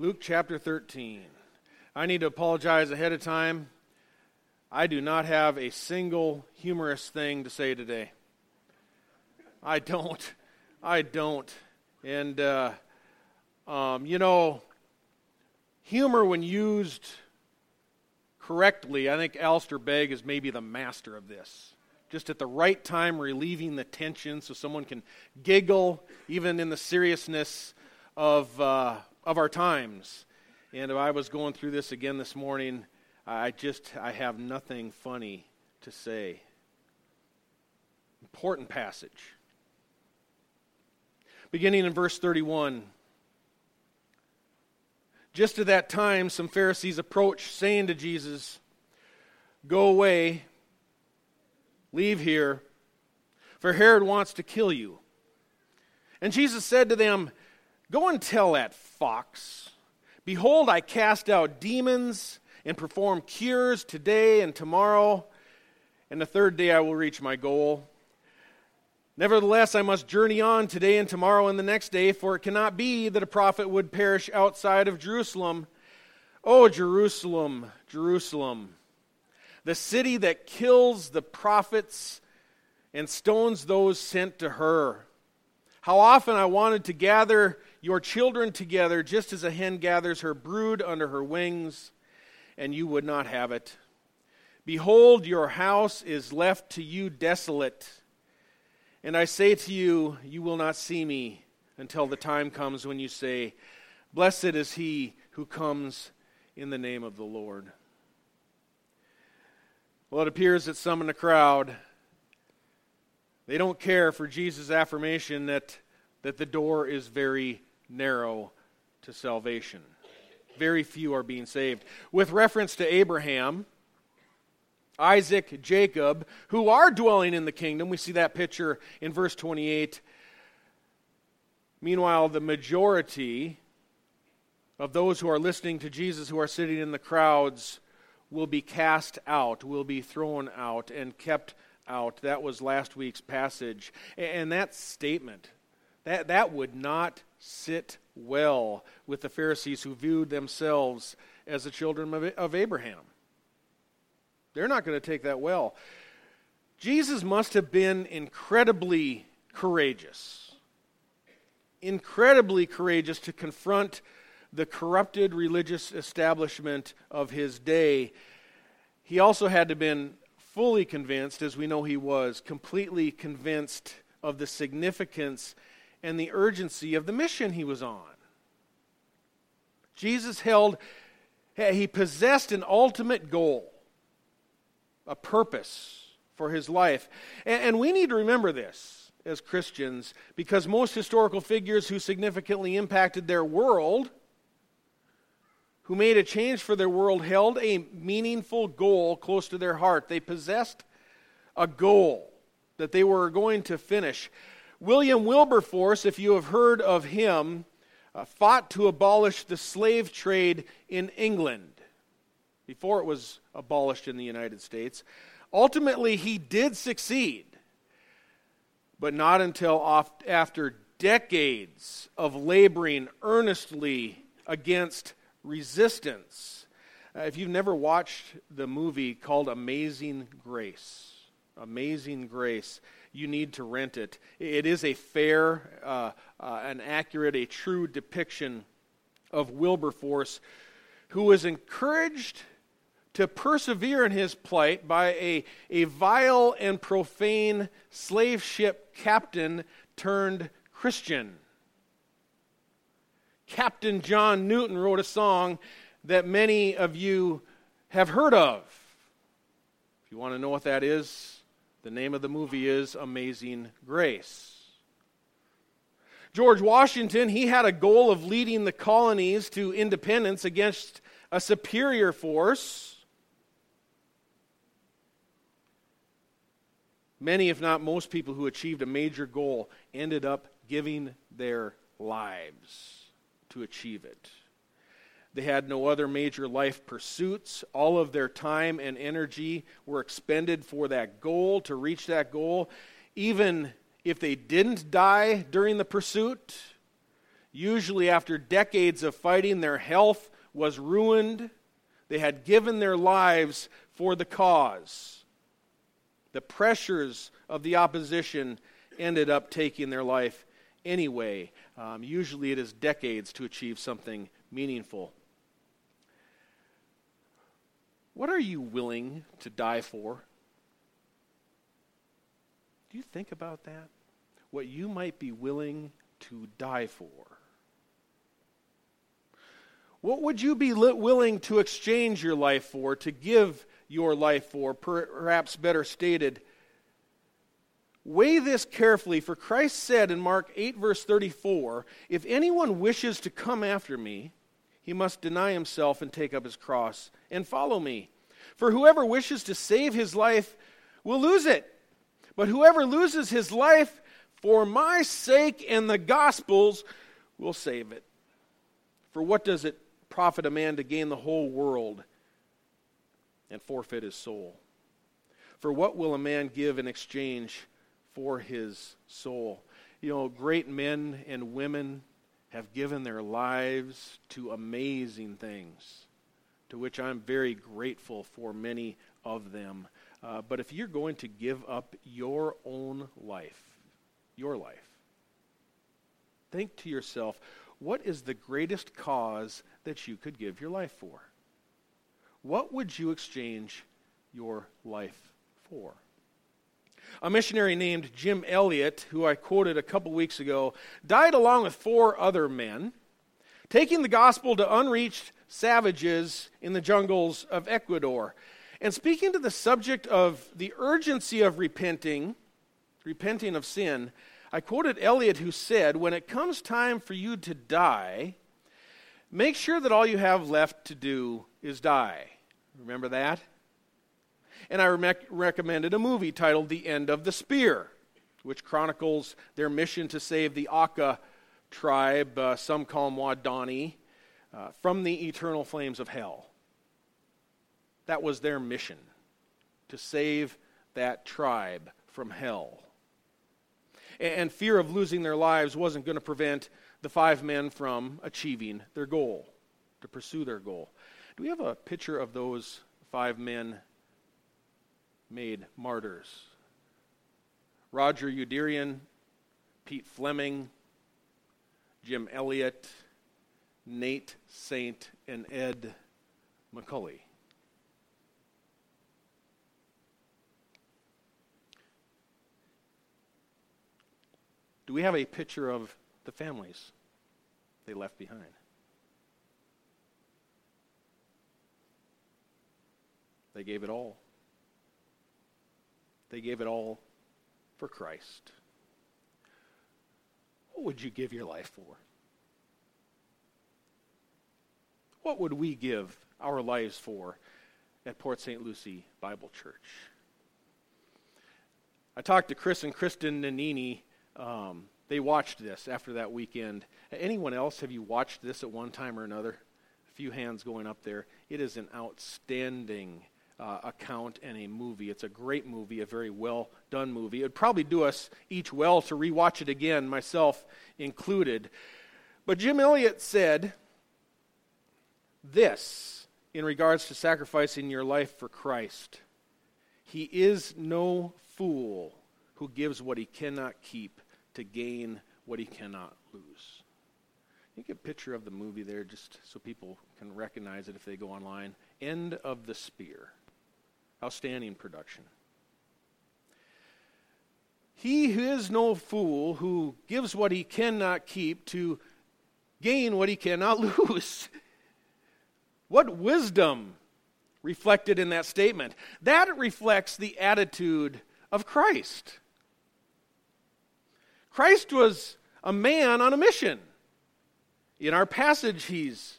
Luke chapter 13. I need to apologize ahead of time. I do not have a single humorous thing to say today. I don't. I don't. And, uh, um, you know, humor, when used correctly, I think Alistair Begg is maybe the master of this. Just at the right time, relieving the tension so someone can giggle, even in the seriousness of, uh, of our times. And if I was going through this again this morning, I just I have nothing funny to say. Important passage. Beginning in verse 31. Just at that time, some Pharisees approached, saying to Jesus, Go away, leave here, for Herod wants to kill you. And Jesus said to them, Go and tell that fox, Behold, I cast out demons and perform cures today and tomorrow, and the third day I will reach my goal. Nevertheless, I must journey on today and tomorrow and the next day, for it cannot be that a prophet would perish outside of Jerusalem. O Jerusalem, Jerusalem, the city that kills the prophets and stones those sent to her. How often I wanted to gather your children together, just as a hen gathers her brood under her wings, and you would not have it. Behold, your house is left to you desolate. And I say to you, you will not see me until the time comes when you say, Blessed is he who comes in the name of the Lord. Well, it appears that some in the crowd, they don't care for Jesus' affirmation that, that the door is very narrow to salvation. Very few are being saved. With reference to Abraham, Isaac, Jacob, who are dwelling in the kingdom, we see that picture in verse 28. Meanwhile, the majority of those who are listening to Jesus, who are sitting in the crowds, will be cast out, will be thrown out, and kept out. That was last week's passage. And that statement, that, that would not sit well with the Pharisees who viewed themselves as the children of, Abraham. They're not going to take that well. Jesus must have been incredibly courageous. Incredibly courageous to confront the corrupted religious establishment of his day. He also had to have been fully convinced, as we know he was, completely convinced of the significance and the urgency of the mission he was on. Jesus held, he possessed an ultimate goal, a purpose for his life. And, we need to remember this as Christians because most historical figures who significantly impacted their world, who made a change for their world, held a meaningful goal close to their heart. They possessed a goal that they were going to finish. William Wilberforce, if you have heard of him, uh, fought to abolish the slave trade in England before it was abolished in the United States. Ultimately, he did succeed, but not until after decades of laboring earnestly against resistance. Uh, if you've never watched the movie called Amazing Grace, Amazing Grace, you need to rent it. It is a fair, uh, uh, an accurate, a true depiction of Wilberforce, who was encouraged to persevere in his plight by a, a vile and profane slave ship captain turned Christian. Captain John Newton wrote a song that many of you have heard of. If you want to know what that is, the name of the movie is Amazing Grace. George Washington, he had a goal of leading the colonies to independence against a superior force. Many, if not most people who achieved a major goal ended up giving their lives to achieve it. They had no other major life pursuits. All of their time and energy were expended for that goal, to reach that goal. Even if they didn't die during the pursuit, Usually, after decades of fighting, their health was ruined. They had given their lives for the cause. The pressures of the opposition ended up taking their life anyway. Um, usually, it is decades to achieve something meaningful. What are you willing to die for? Do you think about that? What you might be willing to die for? What would you be willing to exchange your life for, to give your life for? Perhaps better stated, weigh this carefully, for Christ said in Mark 8, verse 34 If anyone wishes to come after me, he must deny himself and take up his cross and follow me. For whoever wishes to save his life will lose it. But whoever loses his life for my sake and the gospel's will save it. For what does it profit a man to gain the whole world and forfeit his soul? For what will a man give in exchange for his soul? You know, great men and women have given their lives to amazing things, to which I'm very grateful for many of them. Uh, but if you're going to give up your own life, your life, think to yourself, what is the greatest cause that you could give your life for? What would you exchange your life for? A missionary named Jim Elliot, who I quoted a couple weeks ago, died along with four other men, taking the gospel to unreached savages in the jungles of Ecuador. And speaking to the subject of the urgency of repenting, repenting of sin, I quoted Elliot, who said, When it comes time for you to die, make sure that all you have left to do is die. Remember that? And I re- recommended a movie titled The End of the Spear, which chronicles their mission to save the Auca tribe, uh, some call them Waodani, uh, from the eternal flames of hell. That was their mission, to save that tribe from hell and fear of losing their lives wasn't going to prevent the five men from achieving their goal, to pursue their goal. Do we have a picture of those five men made martyrs? Roger Youderian, Pete Fleming, Jim Elliot, Nate Saint, and Ed McCully. Do we have a picture of the families they left behind? They gave it all. They gave it all for Christ. What would you give your life for? What would we give our lives for at Port St. Lucie Bible Church? I talked to Chris and Kristen Nanini um, they watched this after that weekend. Anyone else, have you watched this at one time or another? A few hands going up there. It is an outstanding uh, account and a movie. It's a great movie, a very well done movie. It would probably do us each well to rewatch it again, myself included. But Jim Elliot said this in regards to sacrificing your life for Christ He is no fool who gives what he cannot keep to gain what he cannot lose. You get a picture of the movie there just so people can recognize it if they go online. End of the Spear. Outstanding production. He who is no fool who gives what he cannot keep to gain what he cannot lose. what wisdom reflected in that statement. That reflects the attitude of Christ. Christ was a man on a mission. In our passage, he's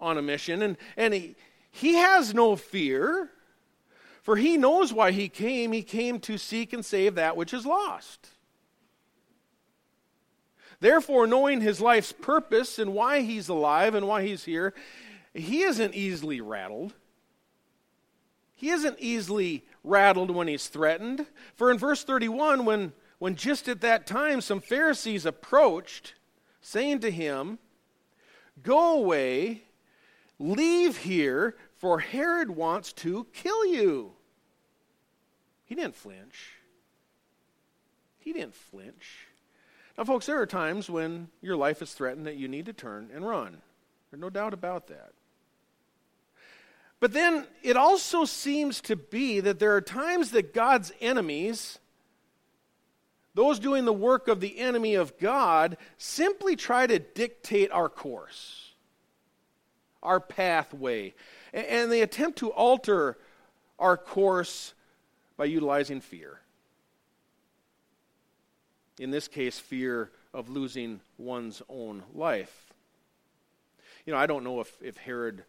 on a mission, and, and he, he has no fear, for he knows why he came. He came to seek and save that which is lost. Therefore, knowing his life's purpose and why he's alive and why he's here, he isn't easily rattled. He isn't easily rattled when he's threatened. For in verse 31, when when just at that time some Pharisees approached, saying to him, Go away, leave here, for Herod wants to kill you. He didn't flinch. He didn't flinch. Now, folks, there are times when your life is threatened that you need to turn and run. There's no doubt about that. But then it also seems to be that there are times that God's enemies, those doing the work of the enemy of God, simply try to dictate our course, our pathway, and they attempt to alter our course by utilizing fear. In this case, fear of losing one's own life. You know, I don't know if, if Herod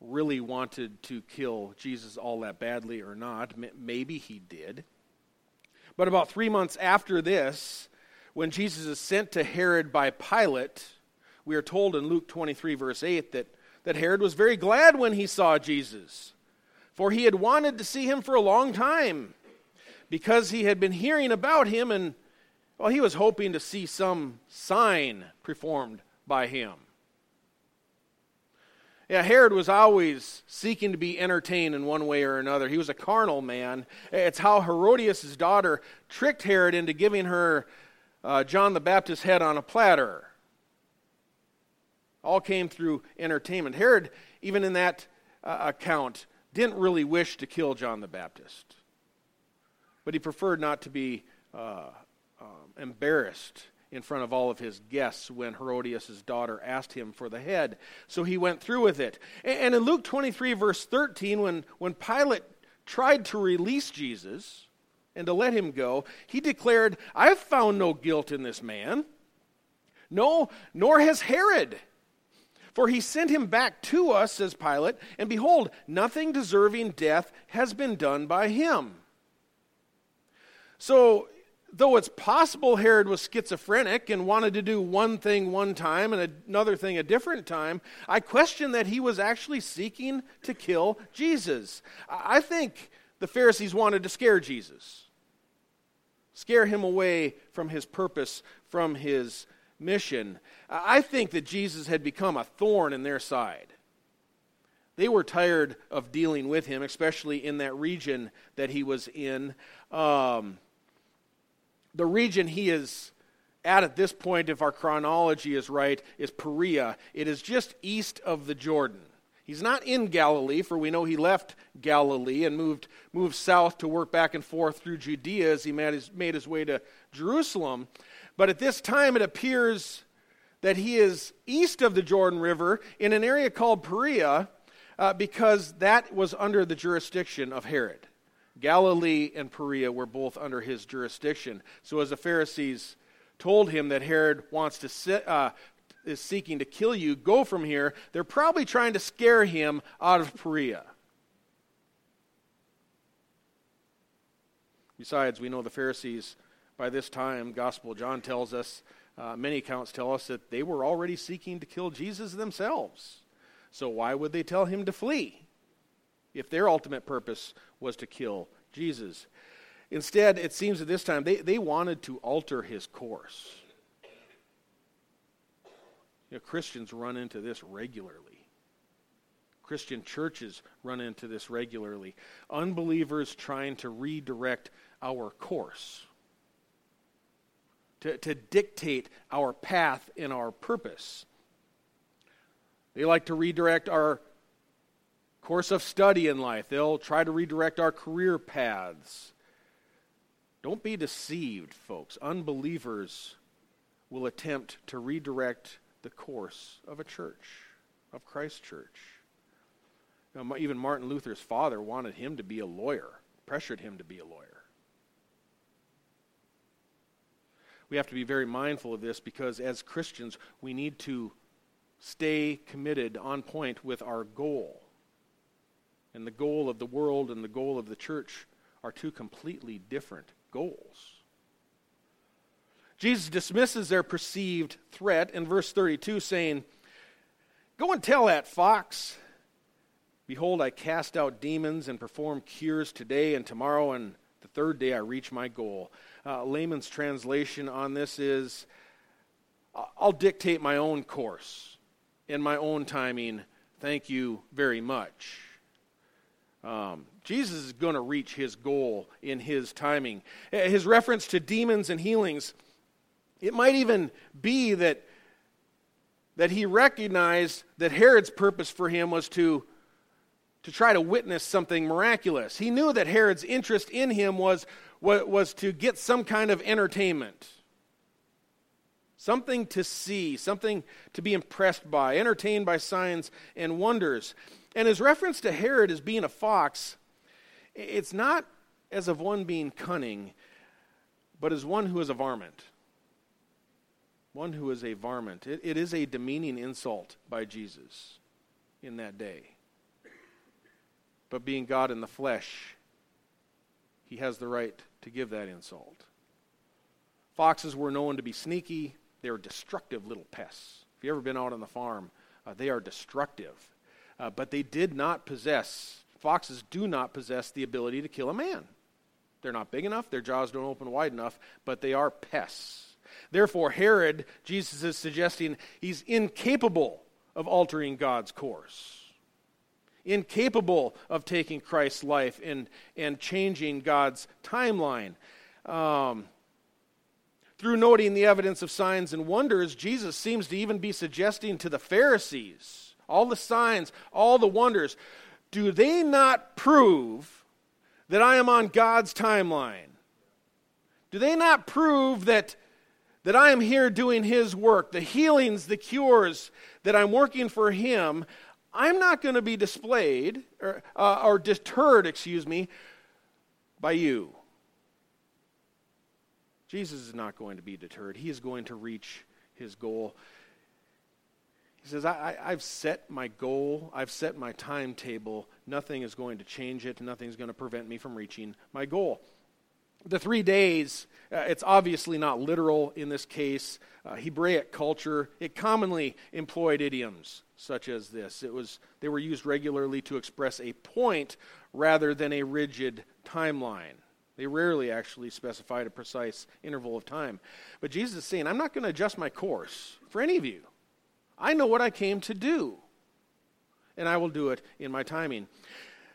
really wanted to kill Jesus all that badly or not. Maybe he did. But about three months after this, when Jesus is sent to Herod by Pilate, we are told in Luke 23, verse 8, that, that Herod was very glad when he saw Jesus, for he had wanted to see him for a long time, because he had been hearing about him, and well, he was hoping to see some sign performed by him. Yeah, Herod was always seeking to be entertained in one way or another. He was a carnal man. It's how Herodias' daughter tricked Herod into giving her uh, John the Baptist's head on a platter. All came through entertainment. Herod, even in that uh, account, didn't really wish to kill John the Baptist, but he preferred not to be uh, um, embarrassed in front of all of his guests when Herodias' daughter asked him for the head. So he went through with it. And in Luke 23, verse 13, when, when Pilate tried to release Jesus and to let him go, he declared, I've found no guilt in this man. No, nor has Herod. For he sent him back to us, says Pilate, and behold, nothing deserving death has been done by him. So though it's possible Herod was schizophrenic and wanted to do one thing one time and another thing a different time, I question that he was actually seeking to kill Jesus. I think the Pharisees wanted to scare Jesus, scare him away from his purpose, from his mission. I think that Jesus had become a thorn in their side. They were tired of dealing with him, especially in that region that he was in. Um, the region he is at at this point, if our chronology is right, is Perea. It is just east of the Jordan. He's not in Galilee, for we know he left Galilee and moved, moved south to work back and forth through Judea as he made his, made his way to Jerusalem. But at this time, it appears that he is east of the Jordan River in an area called Perea uh, because that was under the jurisdiction of Herod. Galilee and Perea were both under his jurisdiction. So as the Pharisees told him that Herod wants to sit, uh, is seeking to kill you, go from here, they're probably trying to scare him out of Perea. Besides, we know the Pharisees by this time, Gospel John tells us, uh, many accounts tell us that they were already seeking to kill Jesus themselves. So why would they tell him to flee? if their ultimate purpose was to kill Jesus. Instead, it seems at this time they, they wanted to alter his course. You know, Christians run into this regularly. Christian churches run into this regularly. Unbelievers trying to redirect our course, to, to dictate our path and our purpose. They like to redirect our course of study in life. They'll try to redirect our career paths. Don't be deceived, folks. Unbelievers will attempt to redirect the course of a church, of Christ's church. Even Martin Luther's father wanted him to be a lawyer, pressured him to be a lawyer. We have to be very mindful of this because as Christians, we need to stay committed on point with our goal and the goal of the world and the goal of the church are two completely different goals. Jesus dismisses their perceived threat in verse 32, saying, Go and tell that fox, Behold, I cast out demons and perform cures today and tomorrow, and the third day I reach my goal. Uh, layman's translation on this is, I'll dictate my own course in my own timing. Thank you very much. Um, Jesus is going to reach his goal in his timing. His reference to demons and healings, it might even be that, that he recognized that Herod's purpose for him was to, to try to witness something miraculous. He knew that Herod's interest in him was, was, to get some kind of entertainment something to see, something to be impressed by, entertained by signs and wonders. And his reference to Herod as being a fox, it's not as of one being cunning, but as one who is a varmint. One who is a varmint. it, it is a demeaning insult by Jesus in that day. But being God in the flesh, he has the right to give that insult. Foxes were known to be sneaky, they are destructive little pests. If you've ever been out on the farm, uh, they are destructive. Uh, but they did not possess, foxes do not possess the ability to kill a man. They're not big enough, their jaws don't open wide enough, but they are pests. Therefore, Herod, Jesus is suggesting, he's incapable of altering God's course incapable of taking Christ's life and, and changing God's timeline. Um, through noting the evidence of signs and wonders, Jesus seems to even be suggesting to the Pharisees all the signs, all the wonders, do they not prove that I am on God's timeline? Do they not prove that, that I am here doing His work, the healings, the cures, that I'm working for Him? I'm not going to be displayed or, uh, or deterred, excuse me, by you. Jesus is not going to be deterred. He is going to reach his goal. He says, I, have set my goal, I've set my timetable. Nothing is going to change it, nothing's going to prevent me from reaching my goal. The three days, uh, it's obviously not literal in this case. Uh, Hebraic culture, it commonly employed idioms such as this. It was, they were used regularly to express a point rather than a rigid timeline. They rarely actually specified a precise interval of time. But Jesus is saying, I'm not going to adjust my course for any of you. I know what I came to do, and I will do it in my timing.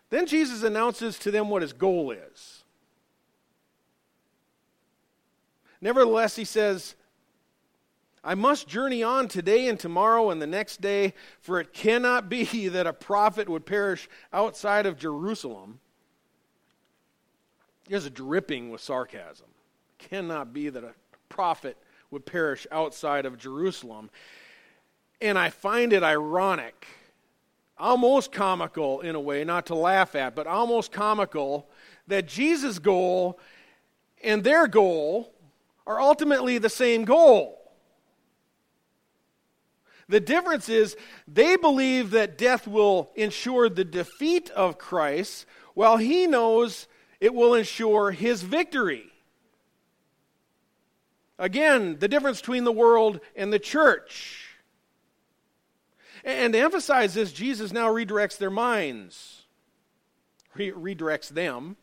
Then Jesus announces to them what his goal is. Nevertheless, he says, I must journey on today and tomorrow and the next day, for it cannot be that a prophet would perish outside of Jerusalem. There's dripping with sarcasm. It cannot be that a prophet would perish outside of Jerusalem. And I find it ironic, almost comical in a way, not to laugh at, but almost comical, that Jesus' goal and their goal are ultimately the same goal. The difference is they believe that death will ensure the defeat of Christ, while he knows it will ensure his victory. Again, the difference between the world and the church. And to emphasize this, Jesus now redirects their minds, Re- redirects them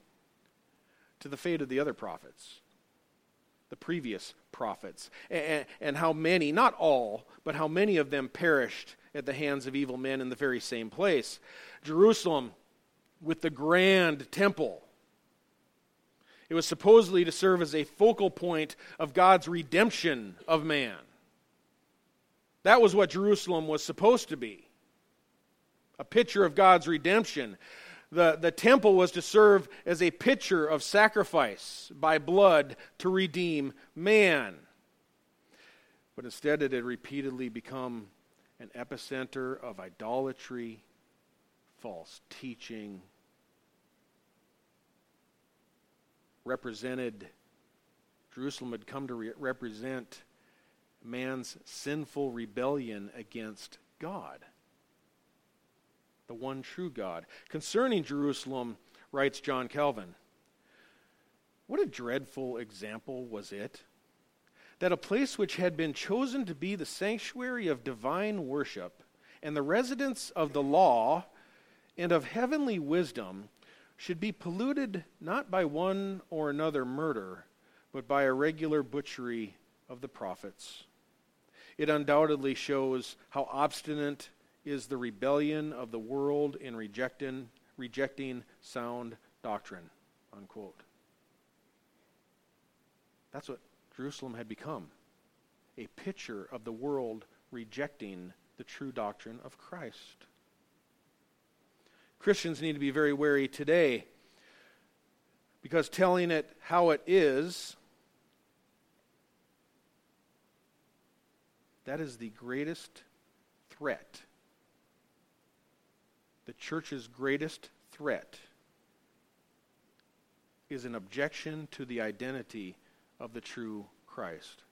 to the fate of the other prophets, the previous prophets, and, and how many, not all, but how many of them perished at the hands of evil men in the very same place. Jerusalem with the grand temple it was supposedly to serve as a focal point of God's redemption of man. That was what Jerusalem was supposed to be a picture of God's redemption. The, the temple was to serve as a picture of sacrifice by blood to redeem man. But instead, it had repeatedly become an epicenter of idolatry, false teaching, represented, Jerusalem had come to re- represent man's sinful rebellion against God, the one true God. Concerning Jerusalem, writes John Calvin, what a dreadful example was it that a place which had been chosen to be the sanctuary of divine worship and the residence of the law and of heavenly wisdom should be polluted not by one or another murder, but by a regular butchery of the prophets. It undoubtedly shows how obstinate is the rebellion of the world in rejecting, rejecting sound doctrine. Unquote. That's what Jerusalem had become a picture of the world rejecting the true doctrine of Christ. Christians need to be very wary today because telling it how it is, that is the greatest threat. The church's greatest threat is an objection to the identity of the true Christ.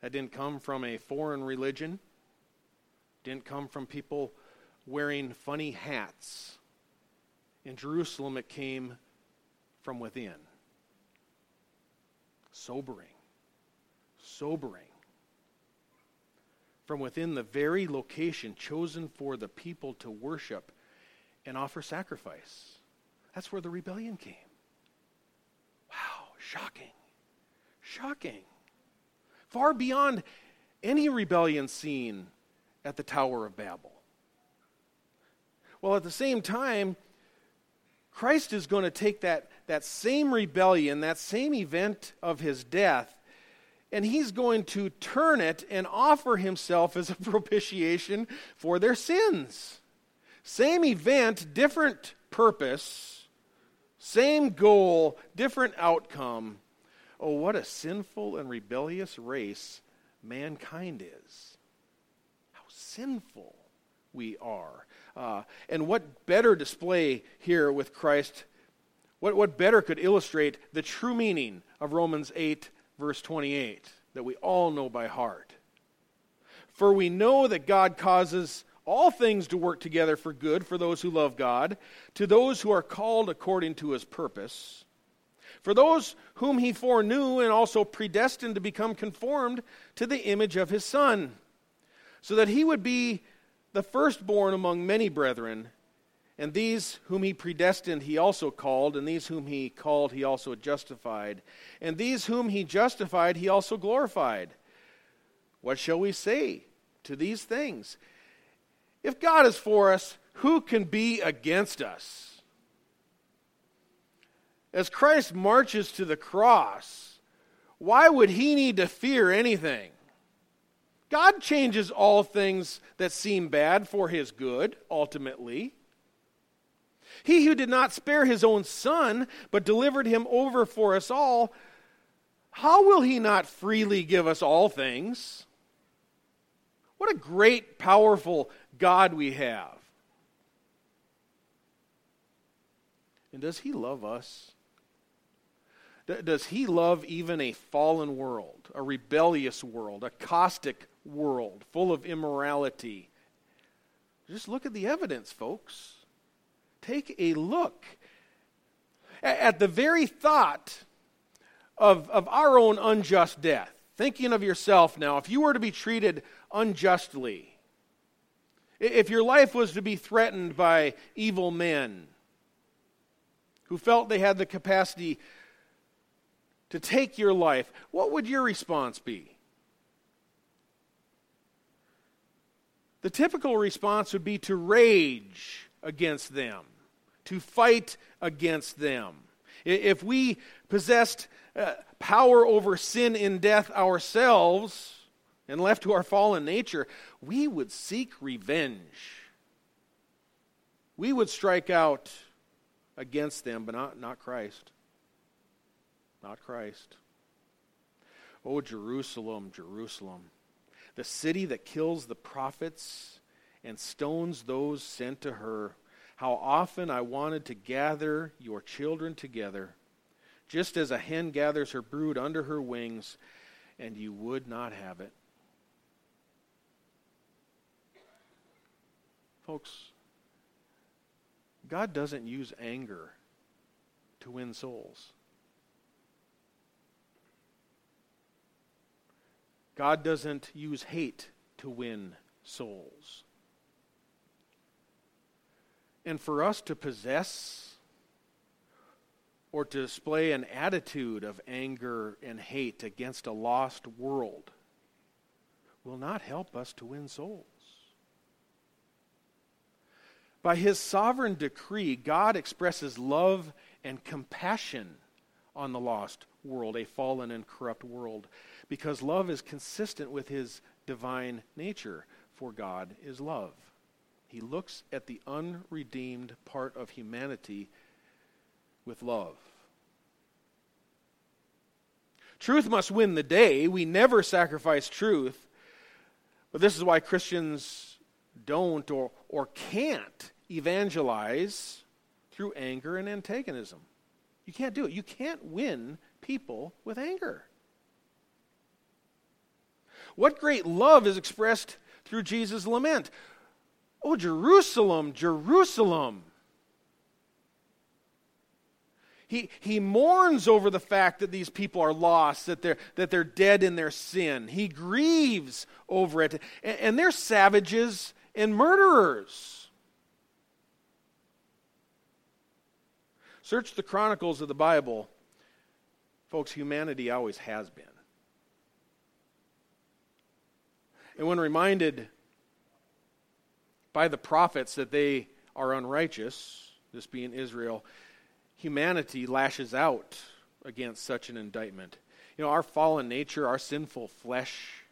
That didn't come from a foreign religion, didn't come from people wearing funny hats. In Jerusalem, it came from within. Sobering. Sobering. From within the very location chosen for the people to worship and offer sacrifice. That's where the rebellion came. Wow, shocking. Shocking. Far beyond any rebellion seen at the Tower of Babel. Well, at the same time, Christ is going to take that, that same rebellion, that same event of his death, and he's going to turn it and offer himself as a propitiation for their sins. Same event, different purpose, same goal, different outcome. Oh, what a sinful and rebellious race mankind is. How sinful we are. Uh, and what better display here with Christ? What, what better could illustrate the true meaning of Romans 8, verse 28, that we all know by heart? For we know that God causes all things to work together for good for those who love God, to those who are called according to his purpose. For those whom he foreknew and also predestined to become conformed to the image of his Son, so that he would be the firstborn among many brethren. And these whom he predestined, he also called, and these whom he called, he also justified. And these whom he justified, he also glorified. What shall we say to these things? If God is for us, who can be against us? as Christ marches to the cross, why would he need to fear anything? God changes all things that seem bad for his good, ultimately. He who did not spare his own son, but delivered him over for us all, how will he not freely give us all things? What a great, powerful God we have. And does he love us? Does he love even a fallen world, a rebellious world, a caustic world full of immorality? Just look at the evidence, folks. Take a look at the very thought of, of our own unjust death. Thinking of yourself now, if you were to be treated unjustly, if your life was to be threatened by evil men who felt they had the capacity to take your life, what would your response be? The typical response would be to rage against them, to fight against them. If we possessed uh, power over sin and death ourselves and left to our fallen nature, we would seek revenge. We would strike out against them, but not, not Christ not Christ. Oh, Jerusalem, Jerusalem, the city that kills the prophets and stones those sent to her. How often I wanted to gather your children together, just as a hen gathers her brood under her wings, and you would not have it. Folks, God doesn't use anger to win souls. God doesn't use hate to win souls. And for us to possess or to display an attitude of anger and hate against a lost world will not help us to win souls. By his sovereign decree, God expresses love and compassion on the lost world, a fallen and corrupt world, because love is consistent with his divine nature, for God is love. He looks at the unredeemed part of humanity with love. Truth must win the day. We never sacrifice truth. But this is why Christians don't or, or can't evangelize through anger and antagonism. You can't do it. You can't win people with anger. What great love is expressed through Jesus' lament? Oh, Jerusalem, Jerusalem. He, he mourns over the fact that these people are lost, that they're, that they're dead in their sin. He grieves over it. And, and they're savages and murderers. Search the chronicles of the Bible. Folks, humanity always has been. And when reminded by the prophets that they are unrighteous, this being Israel, humanity lashes out against such an indictment. You know, our fallen nature, our sinful flesh,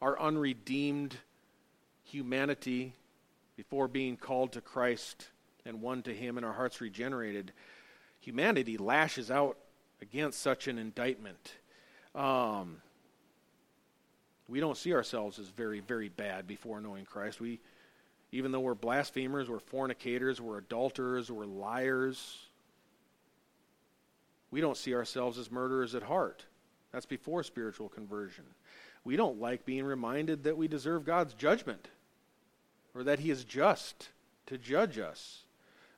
our unredeemed humanity before being called to Christ and won to Him and our hearts regenerated, humanity lashes out against such an indictment. Um, we don't see ourselves as very, very bad before knowing Christ. We, even though we're blasphemers, we're fornicators, we're adulterers, we're liars, we don't see ourselves as murderers at heart. That's before spiritual conversion. We don't like being reminded that we deserve God's judgment or that He is just to judge us.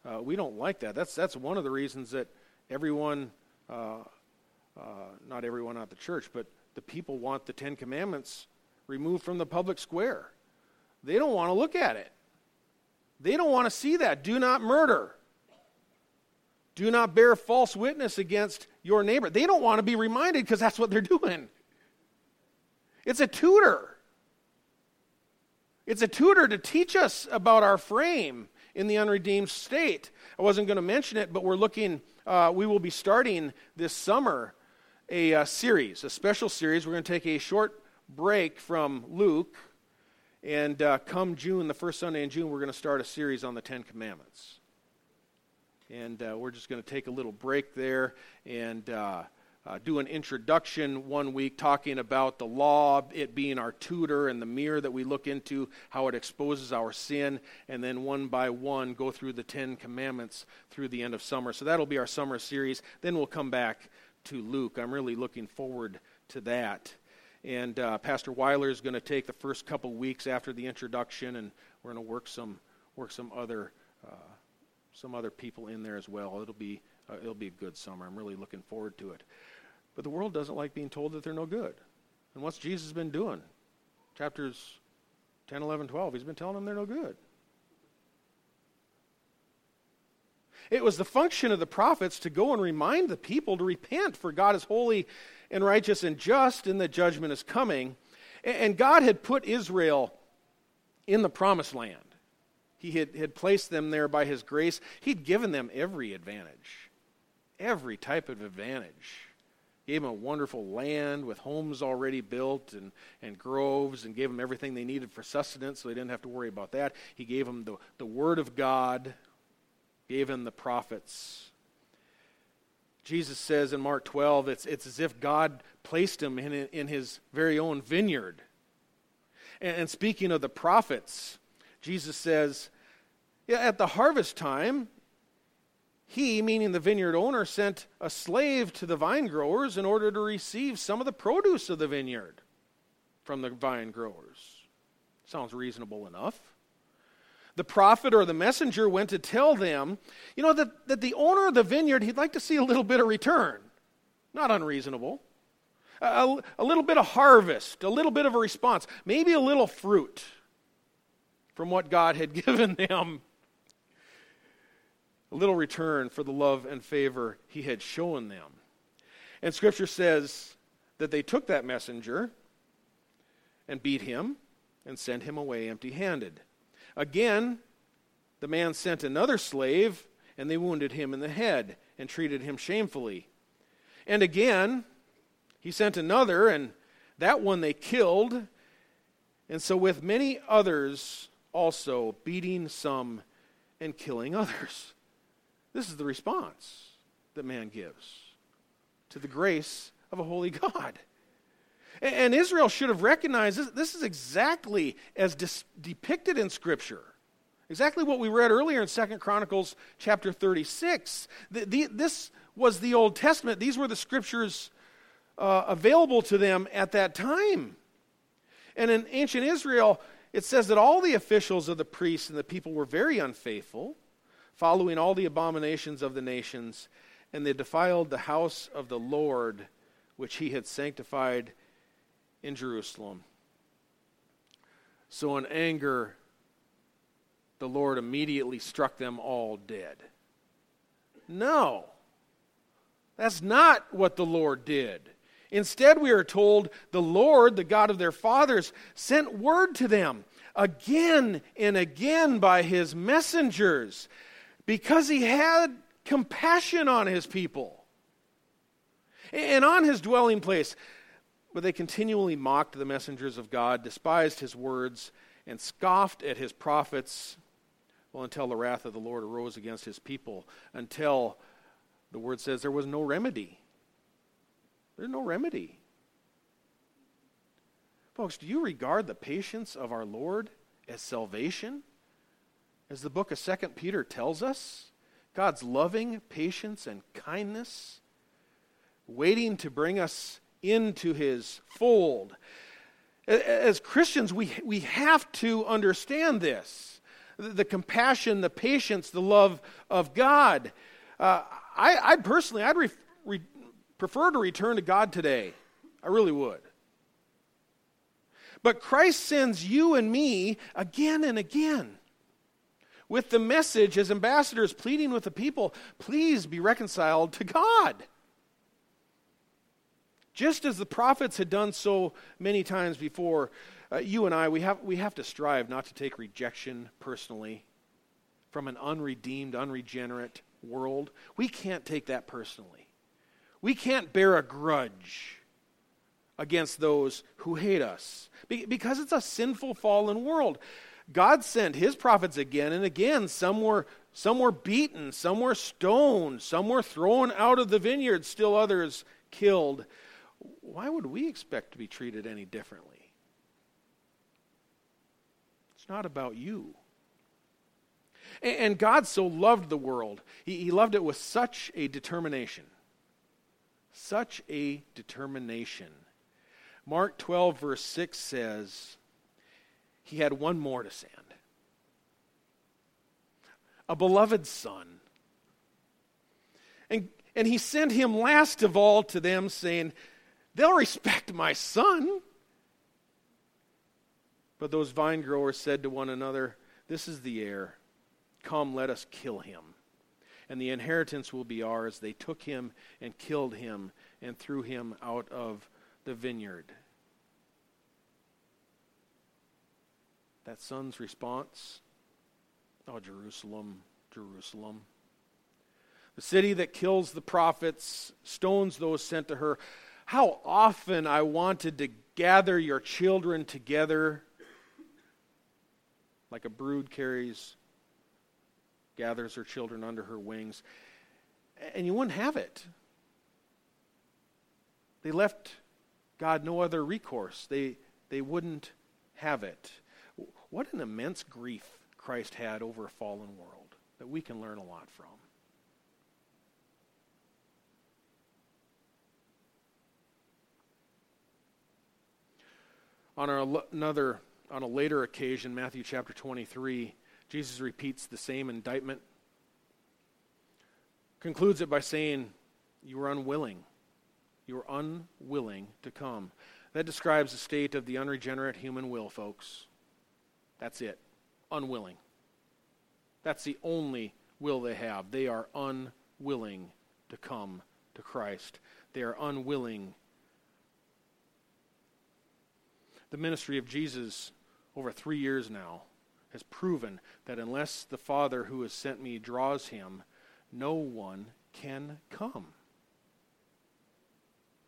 Uh, we don't like that. That's, that's one of the reasons that everyone, uh, uh, not everyone at the church, but the people want the Ten Commandments removed from the public square. They don't want to look at it. They don't want to see that. Do not murder. Do not bear false witness against your neighbor. They don't want to be reminded because that's what they're doing. It's a tutor. It's a tutor to teach us about our frame in the unredeemed state. I wasn't going to mention it, but we're looking, uh, we will be starting this summer a uh, series, a special series. We're going to take a short break from Luke, and uh, come June, the first Sunday in June, we're going to start a series on the Ten Commandments. And uh, we're just going to take a little break there and uh, uh, do an introduction one week talking about the law, it being our tutor and the mirror that we look into, how it exposes our sin, and then one by one go through the Ten Commandments through the end of summer. So that'll be our summer series. Then we'll come back to Luke. I'm really looking forward to that. And uh, Pastor Weiler is going to take the first couple weeks after the introduction, and we're going to work some work some other uh, some other people in there as well. It'll be, uh, it'll be a good summer. I'm really looking forward to it. But the world doesn't like being told that they're no good. And what's Jesus been doing? Chapters 10, 11, 12, he's been telling them they're no good. It was the function of the prophets to go and remind the people to repent, for God is holy and righteous and just, and the judgment is coming. And God had put Israel in the promised land. He had, had placed them there by His grace. He'd given them every advantage, every type of advantage. Gave them a wonderful land with homes already built and, and groves, and gave them everything they needed for sustenance, so they didn't have to worry about that. He gave them the, the Word of God, gave them the prophets. Jesus says in Mark 12, it's, it's as if God placed him in, in his very own vineyard. And, and speaking of the prophets, Jesus says, yeah, at the harvest time, he, meaning the vineyard owner, sent a slave to the vine growers in order to receive some of the produce of the vineyard from the vine growers. Sounds reasonable enough. The prophet or the messenger went to tell them, you know, that, that the owner of the vineyard, he'd like to see a little bit of return. Not unreasonable. A, a little bit of harvest, a little bit of a response, maybe a little fruit from what God had given them. a little return for the love and favor he had shown them. And Scripture says that they took that messenger and beat him and sent him away empty handed. Again, the man sent another slave, and they wounded him in the head and treated him shamefully. And again, he sent another, and that one they killed. And so, with many others also, beating some and killing others. This is the response that man gives to the grace of a holy God. And Israel should have recognized this, this is exactly as dis- depicted in Scripture. Exactly what we read earlier in Second Chronicles chapter 36. The, the, this was the Old Testament. These were the scriptures uh, available to them at that time. And in ancient Israel, it says that all the officials of the priests and the people were very unfaithful, following all the abominations of the nations, and they defiled the house of the Lord, which he had sanctified in Jerusalem. So, in anger, the Lord immediately struck them all dead. No, that's not what the Lord did. Instead, we are told the Lord, the God of their fathers, sent word to them again and again by his messengers because he had compassion on his people and on his dwelling place. But they continually mocked the messengers of God, despised his words, and scoffed at his prophets well, until the wrath of the Lord arose against his people, until the word says there was no remedy. There's no remedy. Folks, do you regard the patience of our Lord as salvation? As the book of 2 Peter tells us, God's loving patience and kindness, waiting to bring us into his fold. As Christians, we, we have to understand this the compassion, the patience, the love of God. Uh, I, I personally, I'd re, re, prefer to return to God today. I really would. But Christ sends you and me again and again with the message as ambassadors pleading with the people please be reconciled to God. Just as the prophets had done so many times before, uh, you and I, we have, we have to strive not to take rejection personally from an unredeemed, unregenerate world. We can't take that personally. We can't bear a grudge against those who hate us because it's a sinful, fallen world. God sent his prophets again and again. Some were, some were beaten, some were stoned, some were thrown out of the vineyard, still others killed. Why would we expect to be treated any differently? It's not about you. And God so loved the world, He loved it with such a determination. Such a determination. Mark 12, verse 6 says, He had one more to send a beloved son. And, and he sent him last of all to them, saying, They'll respect my son. But those vine growers said to one another, This is the heir. Come, let us kill him. And the inheritance will be ours. They took him and killed him and threw him out of the vineyard. That son's response Oh, Jerusalem, Jerusalem. The city that kills the prophets, stones those sent to her. How often I wanted to gather your children together like a brood carries, gathers her children under her wings. And you wouldn't have it. They left God no other recourse. They, they wouldn't have it. What an immense grief Christ had over a fallen world that we can learn a lot from. On another on a later occasion, Matthew chapter 23, Jesus repeats the same indictment, concludes it by saying, You were unwilling. You were unwilling to come. That describes the state of the unregenerate human will, folks. That's it. Unwilling. That's the only will they have? They are unwilling to come to Christ. They are unwilling. The ministry of Jesus over three years now has proven that unless the Father who has sent me draws him, no one can come.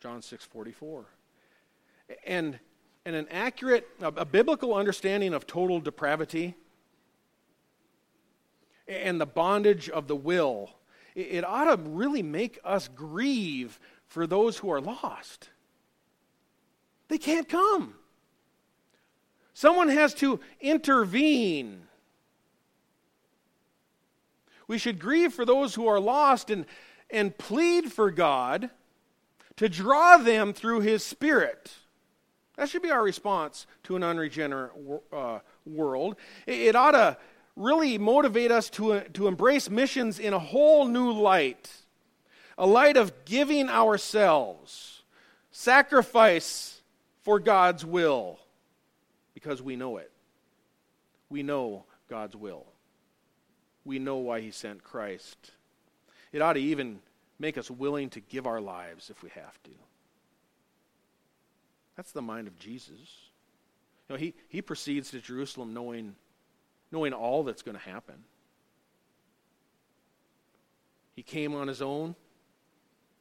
John 6:44. And and an accurate a, a biblical understanding of total depravity and the bondage of the will, it, it ought to really make us grieve for those who are lost. They can't come. Someone has to intervene. We should grieve for those who are lost and, and plead for God to draw them through His Spirit. That should be our response to an unregenerate uh, world. It, it ought to really motivate us to, uh, to embrace missions in a whole new light a light of giving ourselves, sacrifice for God's will, because we know it. We know God's will. We know why He sent Christ. It ought to even make us willing to give our lives if we have to. That's the mind of Jesus. You know, he, he proceeds to Jerusalem knowing, knowing all that's going to happen. He came on his own,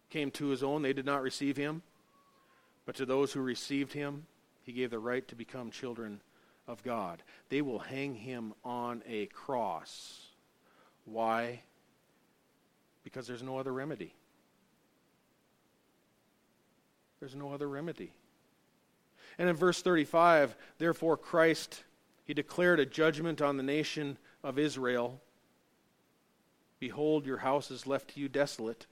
came to his own. They did not receive him. But to those who received him, he gave the right to become children of God. They will hang him on a cross. Why? Because there's no other remedy. There's no other remedy. And in verse 35, therefore Christ, he declared a judgment on the nation of Israel. Behold, your house is left to you desolate.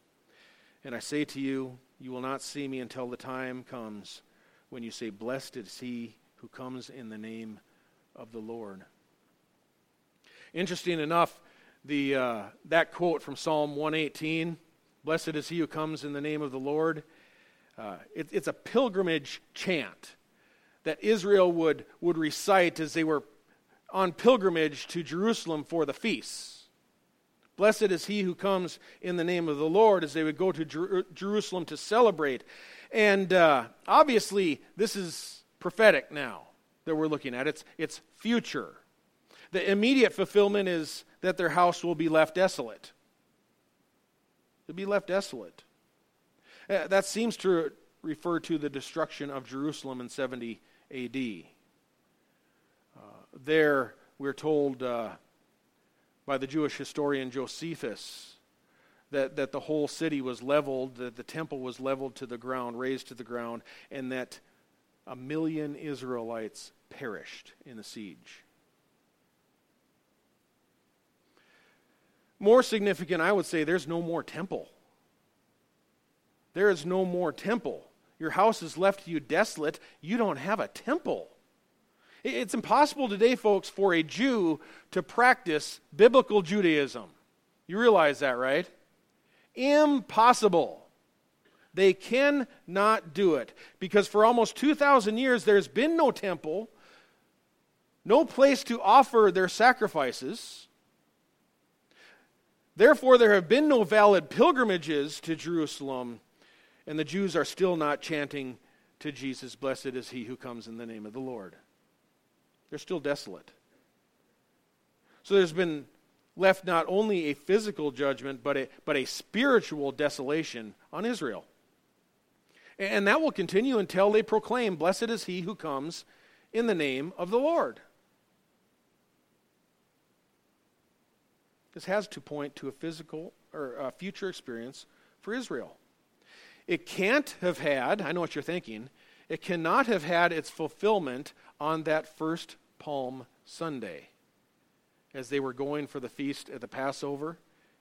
And I say to you, you will not see me until the time comes when you say, Blessed is he who comes in the name of the Lord. Interesting enough, the, uh, that quote from Psalm 118, Blessed is he who comes in the name of the Lord, uh, it, it's a pilgrimage chant that Israel would, would recite as they were on pilgrimage to Jerusalem for the feasts. Blessed is he who comes in the name of the Lord as they would go to Jer- Jerusalem to celebrate. And uh, obviously, this is prophetic now that we're looking at. It's, it's future. The immediate fulfillment is that their house will be left desolate. It'll be left desolate. Uh, that seems to refer to the destruction of Jerusalem in 70 AD. Uh, there, we're told uh, by the Jewish historian Josephus that, that the whole city was leveled, that the temple was leveled to the ground, razed to the ground, and that a million Israelites perished in the siege. More significant, I would say, there's no more temple. There is no more temple. Your house is left to you desolate. You don't have a temple. It's impossible today, folks, for a Jew to practice biblical Judaism. You realize that, right? Impossible. They cannot do it because for almost 2,000 years there's been no temple, no place to offer their sacrifices. Therefore, there have been no valid pilgrimages to Jerusalem and the Jews are still not chanting to Jesus, Blessed is he who comes in the name of the Lord. They're still desolate. So there's been left not only a physical judgment, but a, but a spiritual desolation on Israel. And that will continue until they proclaim, Blessed is he who comes in the name of the Lord. This has to point to a physical or a future experience for Israel. It can't have had, I know what you're thinking, it cannot have had its fulfillment on that first Palm Sunday. As they were going for the feast at the Passover,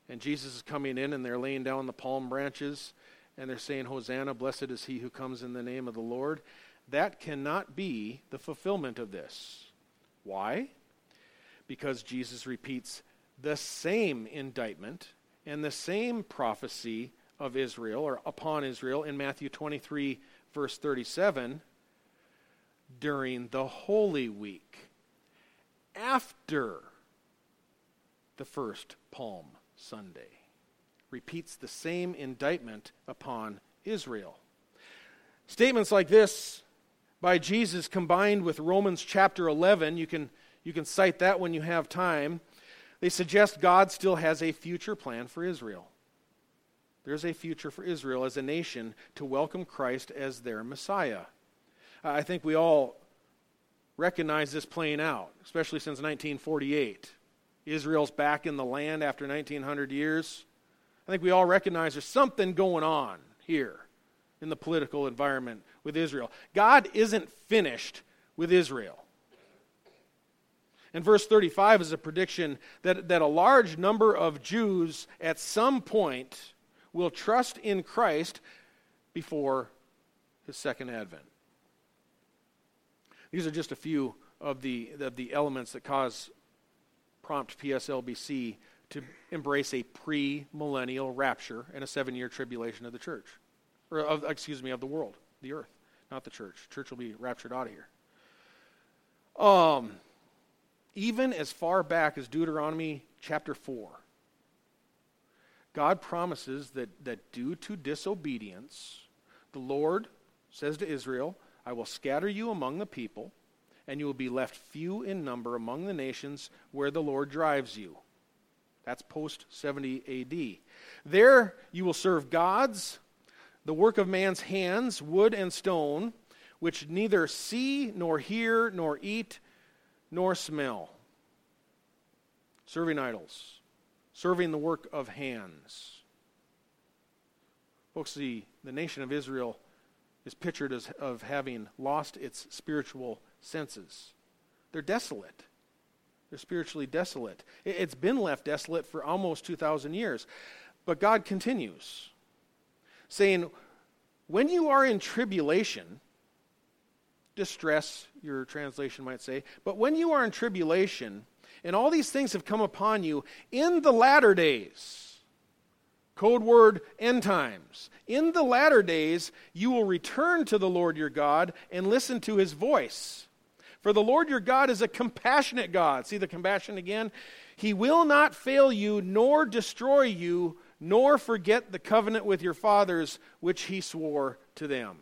and Jesus is coming in and they're laying down the palm branches and they're saying, Hosanna, blessed is he who comes in the name of the Lord. That cannot be the fulfillment of this. Why? Because Jesus repeats the same indictment and the same prophecy of Israel or upon Israel in Matthew 23, verse 37, during the Holy Week, after the first Palm Sunday. Repeats the same indictment upon Israel. Statements like this by Jesus combined with Romans chapter 11, you can, you can cite that when you have time. They suggest God still has a future plan for Israel. There's a future for Israel as a nation to welcome Christ as their Messiah. I think we all recognize this playing out, especially since 1948. Israel's back in the land after 1900 years. I think we all recognize there's something going on here in the political environment with Israel. God isn't finished with Israel. And verse 35 is a prediction that, that a large number of Jews at some point will trust in Christ before his second advent. These are just a few of the, of the elements that cause prompt PSLBC to embrace a pre-millennial rapture and a seven-year tribulation of the church, or of, excuse me, of the world, the earth, not the church. Church will be raptured out of here. Um, even as far back as Deuteronomy chapter four, God promises that that due to disobedience, the Lord says to Israel, "I will scatter you among the people." And you will be left few in number among the nations where the Lord drives you. That's post 70 AD. There you will serve gods, the work of man's hands, wood and stone, which neither see, nor hear, nor eat, nor smell. Serving idols, serving the work of hands. Folks, the, the nation of Israel is pictured as of having lost its spiritual senses. They're desolate. They're spiritually desolate. It's been left desolate for almost 2,000 years. But God continues, saying, When you are in tribulation, distress, your translation might say, but when you are in tribulation, and all these things have come upon you in the latter days, code word end times, in the latter days, you will return to the Lord your God and listen to his voice. For the Lord your God is a compassionate God. See the compassion again? He will not fail you, nor destroy you, nor forget the covenant with your fathers, which he swore to them.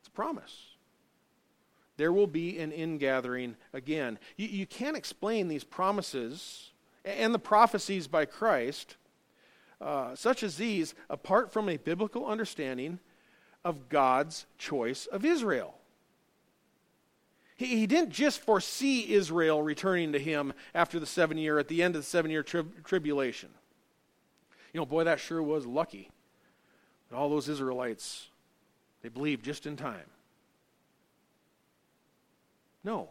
It's a promise. There will be an ingathering again. You, you can't explain these promises and the prophecies by Christ, uh, such as these, apart from a biblical understanding of God's choice of Israel. He, he didn't just foresee Israel returning to him after the seven year, at the end of the seven year tri- tribulation. You know, boy, that sure was lucky. But all those Israelites, they believed just in time. No,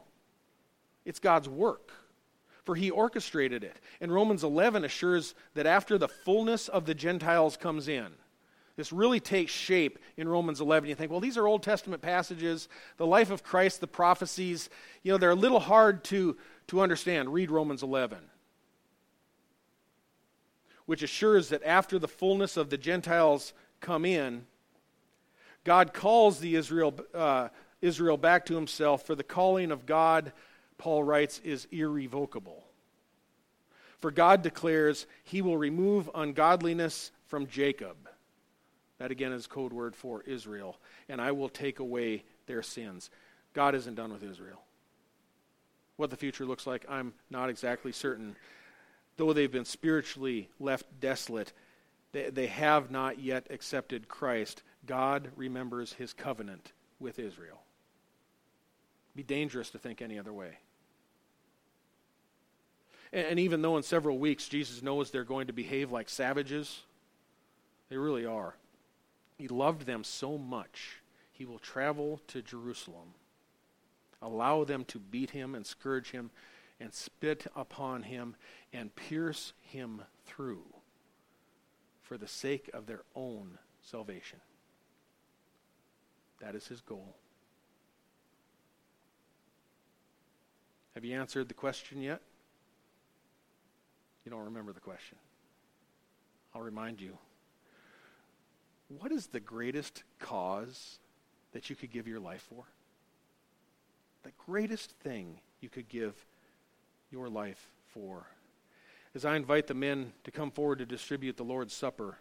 it's God's work for he orchestrated it. And Romans 11 assures that after the fullness of the Gentiles comes in, this really takes shape in Romans 11. You think, well, these are Old Testament passages. The life of Christ, the prophecies, you know, they're a little hard to, to understand. Read Romans 11, which assures that after the fullness of the Gentiles come in, God calls the Israel, uh, Israel back to himself, for the calling of God, Paul writes, is irrevocable. For God declares he will remove ungodliness from Jacob that again is code word for Israel. And I will take away their sins. God isn't done with Israel. What the future looks like, I'm not exactly certain. Though they've been spiritually left desolate, they, they have not yet accepted Christ. God remembers his covenant with Israel. It'd be dangerous to think any other way. And, and even though in several weeks Jesus knows they're going to behave like savages, they really are. He loved them so much, he will travel to Jerusalem, allow them to beat him and scourge him, and spit upon him and pierce him through for the sake of their own salvation. That is his goal. Have you answered the question yet? You don't remember the question. I'll remind you what is the greatest cause that you could give your life for? The greatest thing you could give your life for. as I invite the men to come forward to distribute the Lord's Supper,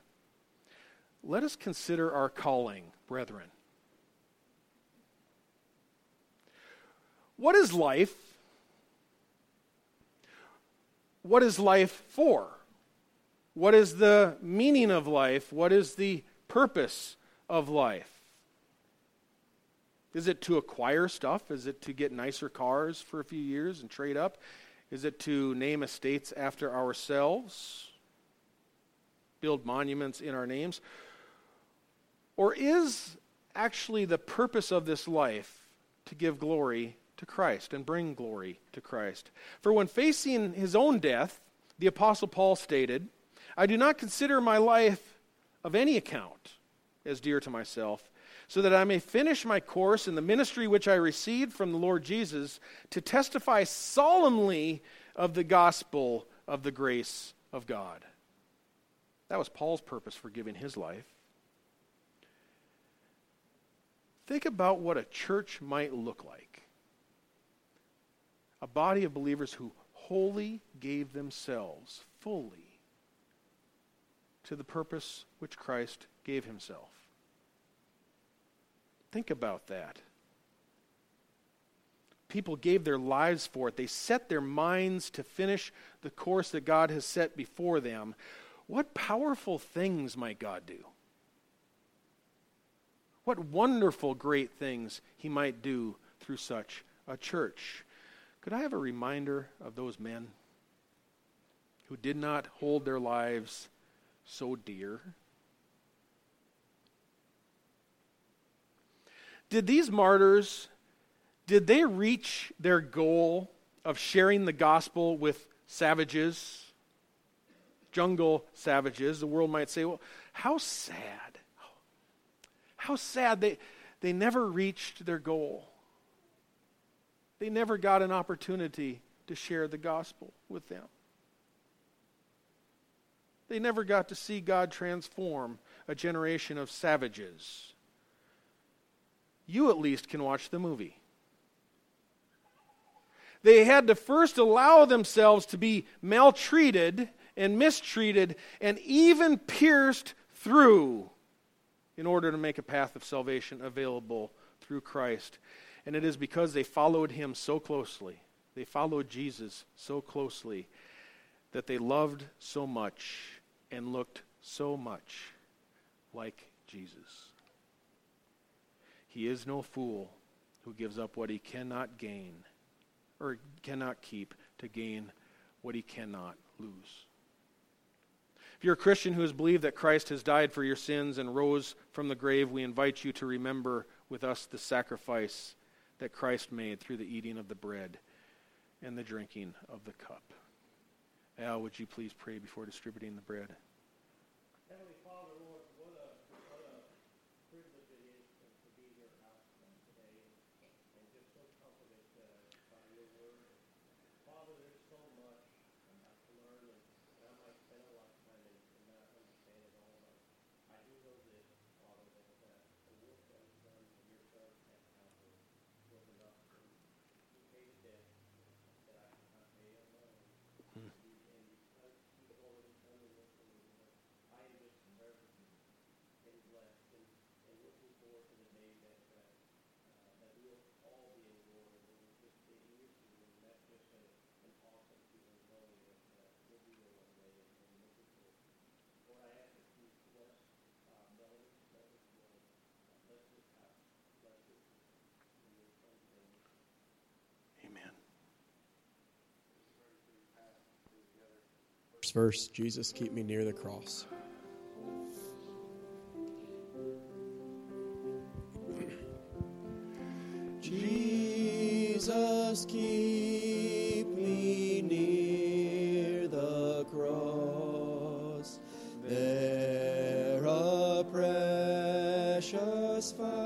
let us consider our calling, brethren. What is life? What is life for? What is the meaning of life? What is the purpose of life? Is it to acquire stuff? Is it to get nicer cars for a few years and trade up? Is it to name estates after ourselves? Build monuments in our names? Or is actually the purpose of this life to give glory to Christ and bring glory to Christ? For when facing his own death, the Apostle Paul stated, I do not consider my life of any account as dear to myself, so that I may finish my course in the ministry which I received from the Lord Jesus to testify solemnly of the gospel of the grace of God. That was Paul's purpose for giving his life. Think about what a church might look like a body of believers who wholly gave themselves fully to the purpose which Christ gave himself. Think about that. People gave their lives for it. They set their minds to finish the course that God has set before them. What powerful things might God do? What wonderful, great things He might do through such a church. Could I have a reminder of those men who did not hold their lives so dear? Did these martyrs did they reach their goal of sharing the gospel with savages? Jungle savages, the world might say, well, how sad. How sad they they never reached their goal. They never got an opportunity to share the gospel with them. They never got to see God transform a generation of savages. You at least can watch the movie. They had to first allow themselves to be maltreated and mistreated and even pierced through in order to make a path of salvation available through Christ. And it is because they followed him so closely, they followed Jesus so closely, that they loved so much and looked so much like Jesus. He is no fool who gives up what he cannot gain or cannot keep to gain what he cannot lose. If you're a Christian who has believed that Christ has died for your sins and rose from the grave, we invite you to remember with us the sacrifice that Christ made through the eating of the bread and the drinking of the cup. Al, would you please pray before distributing the bread? Verse Jesus, keep me near the cross. Jesus, keep me near the cross. There a precious fountain,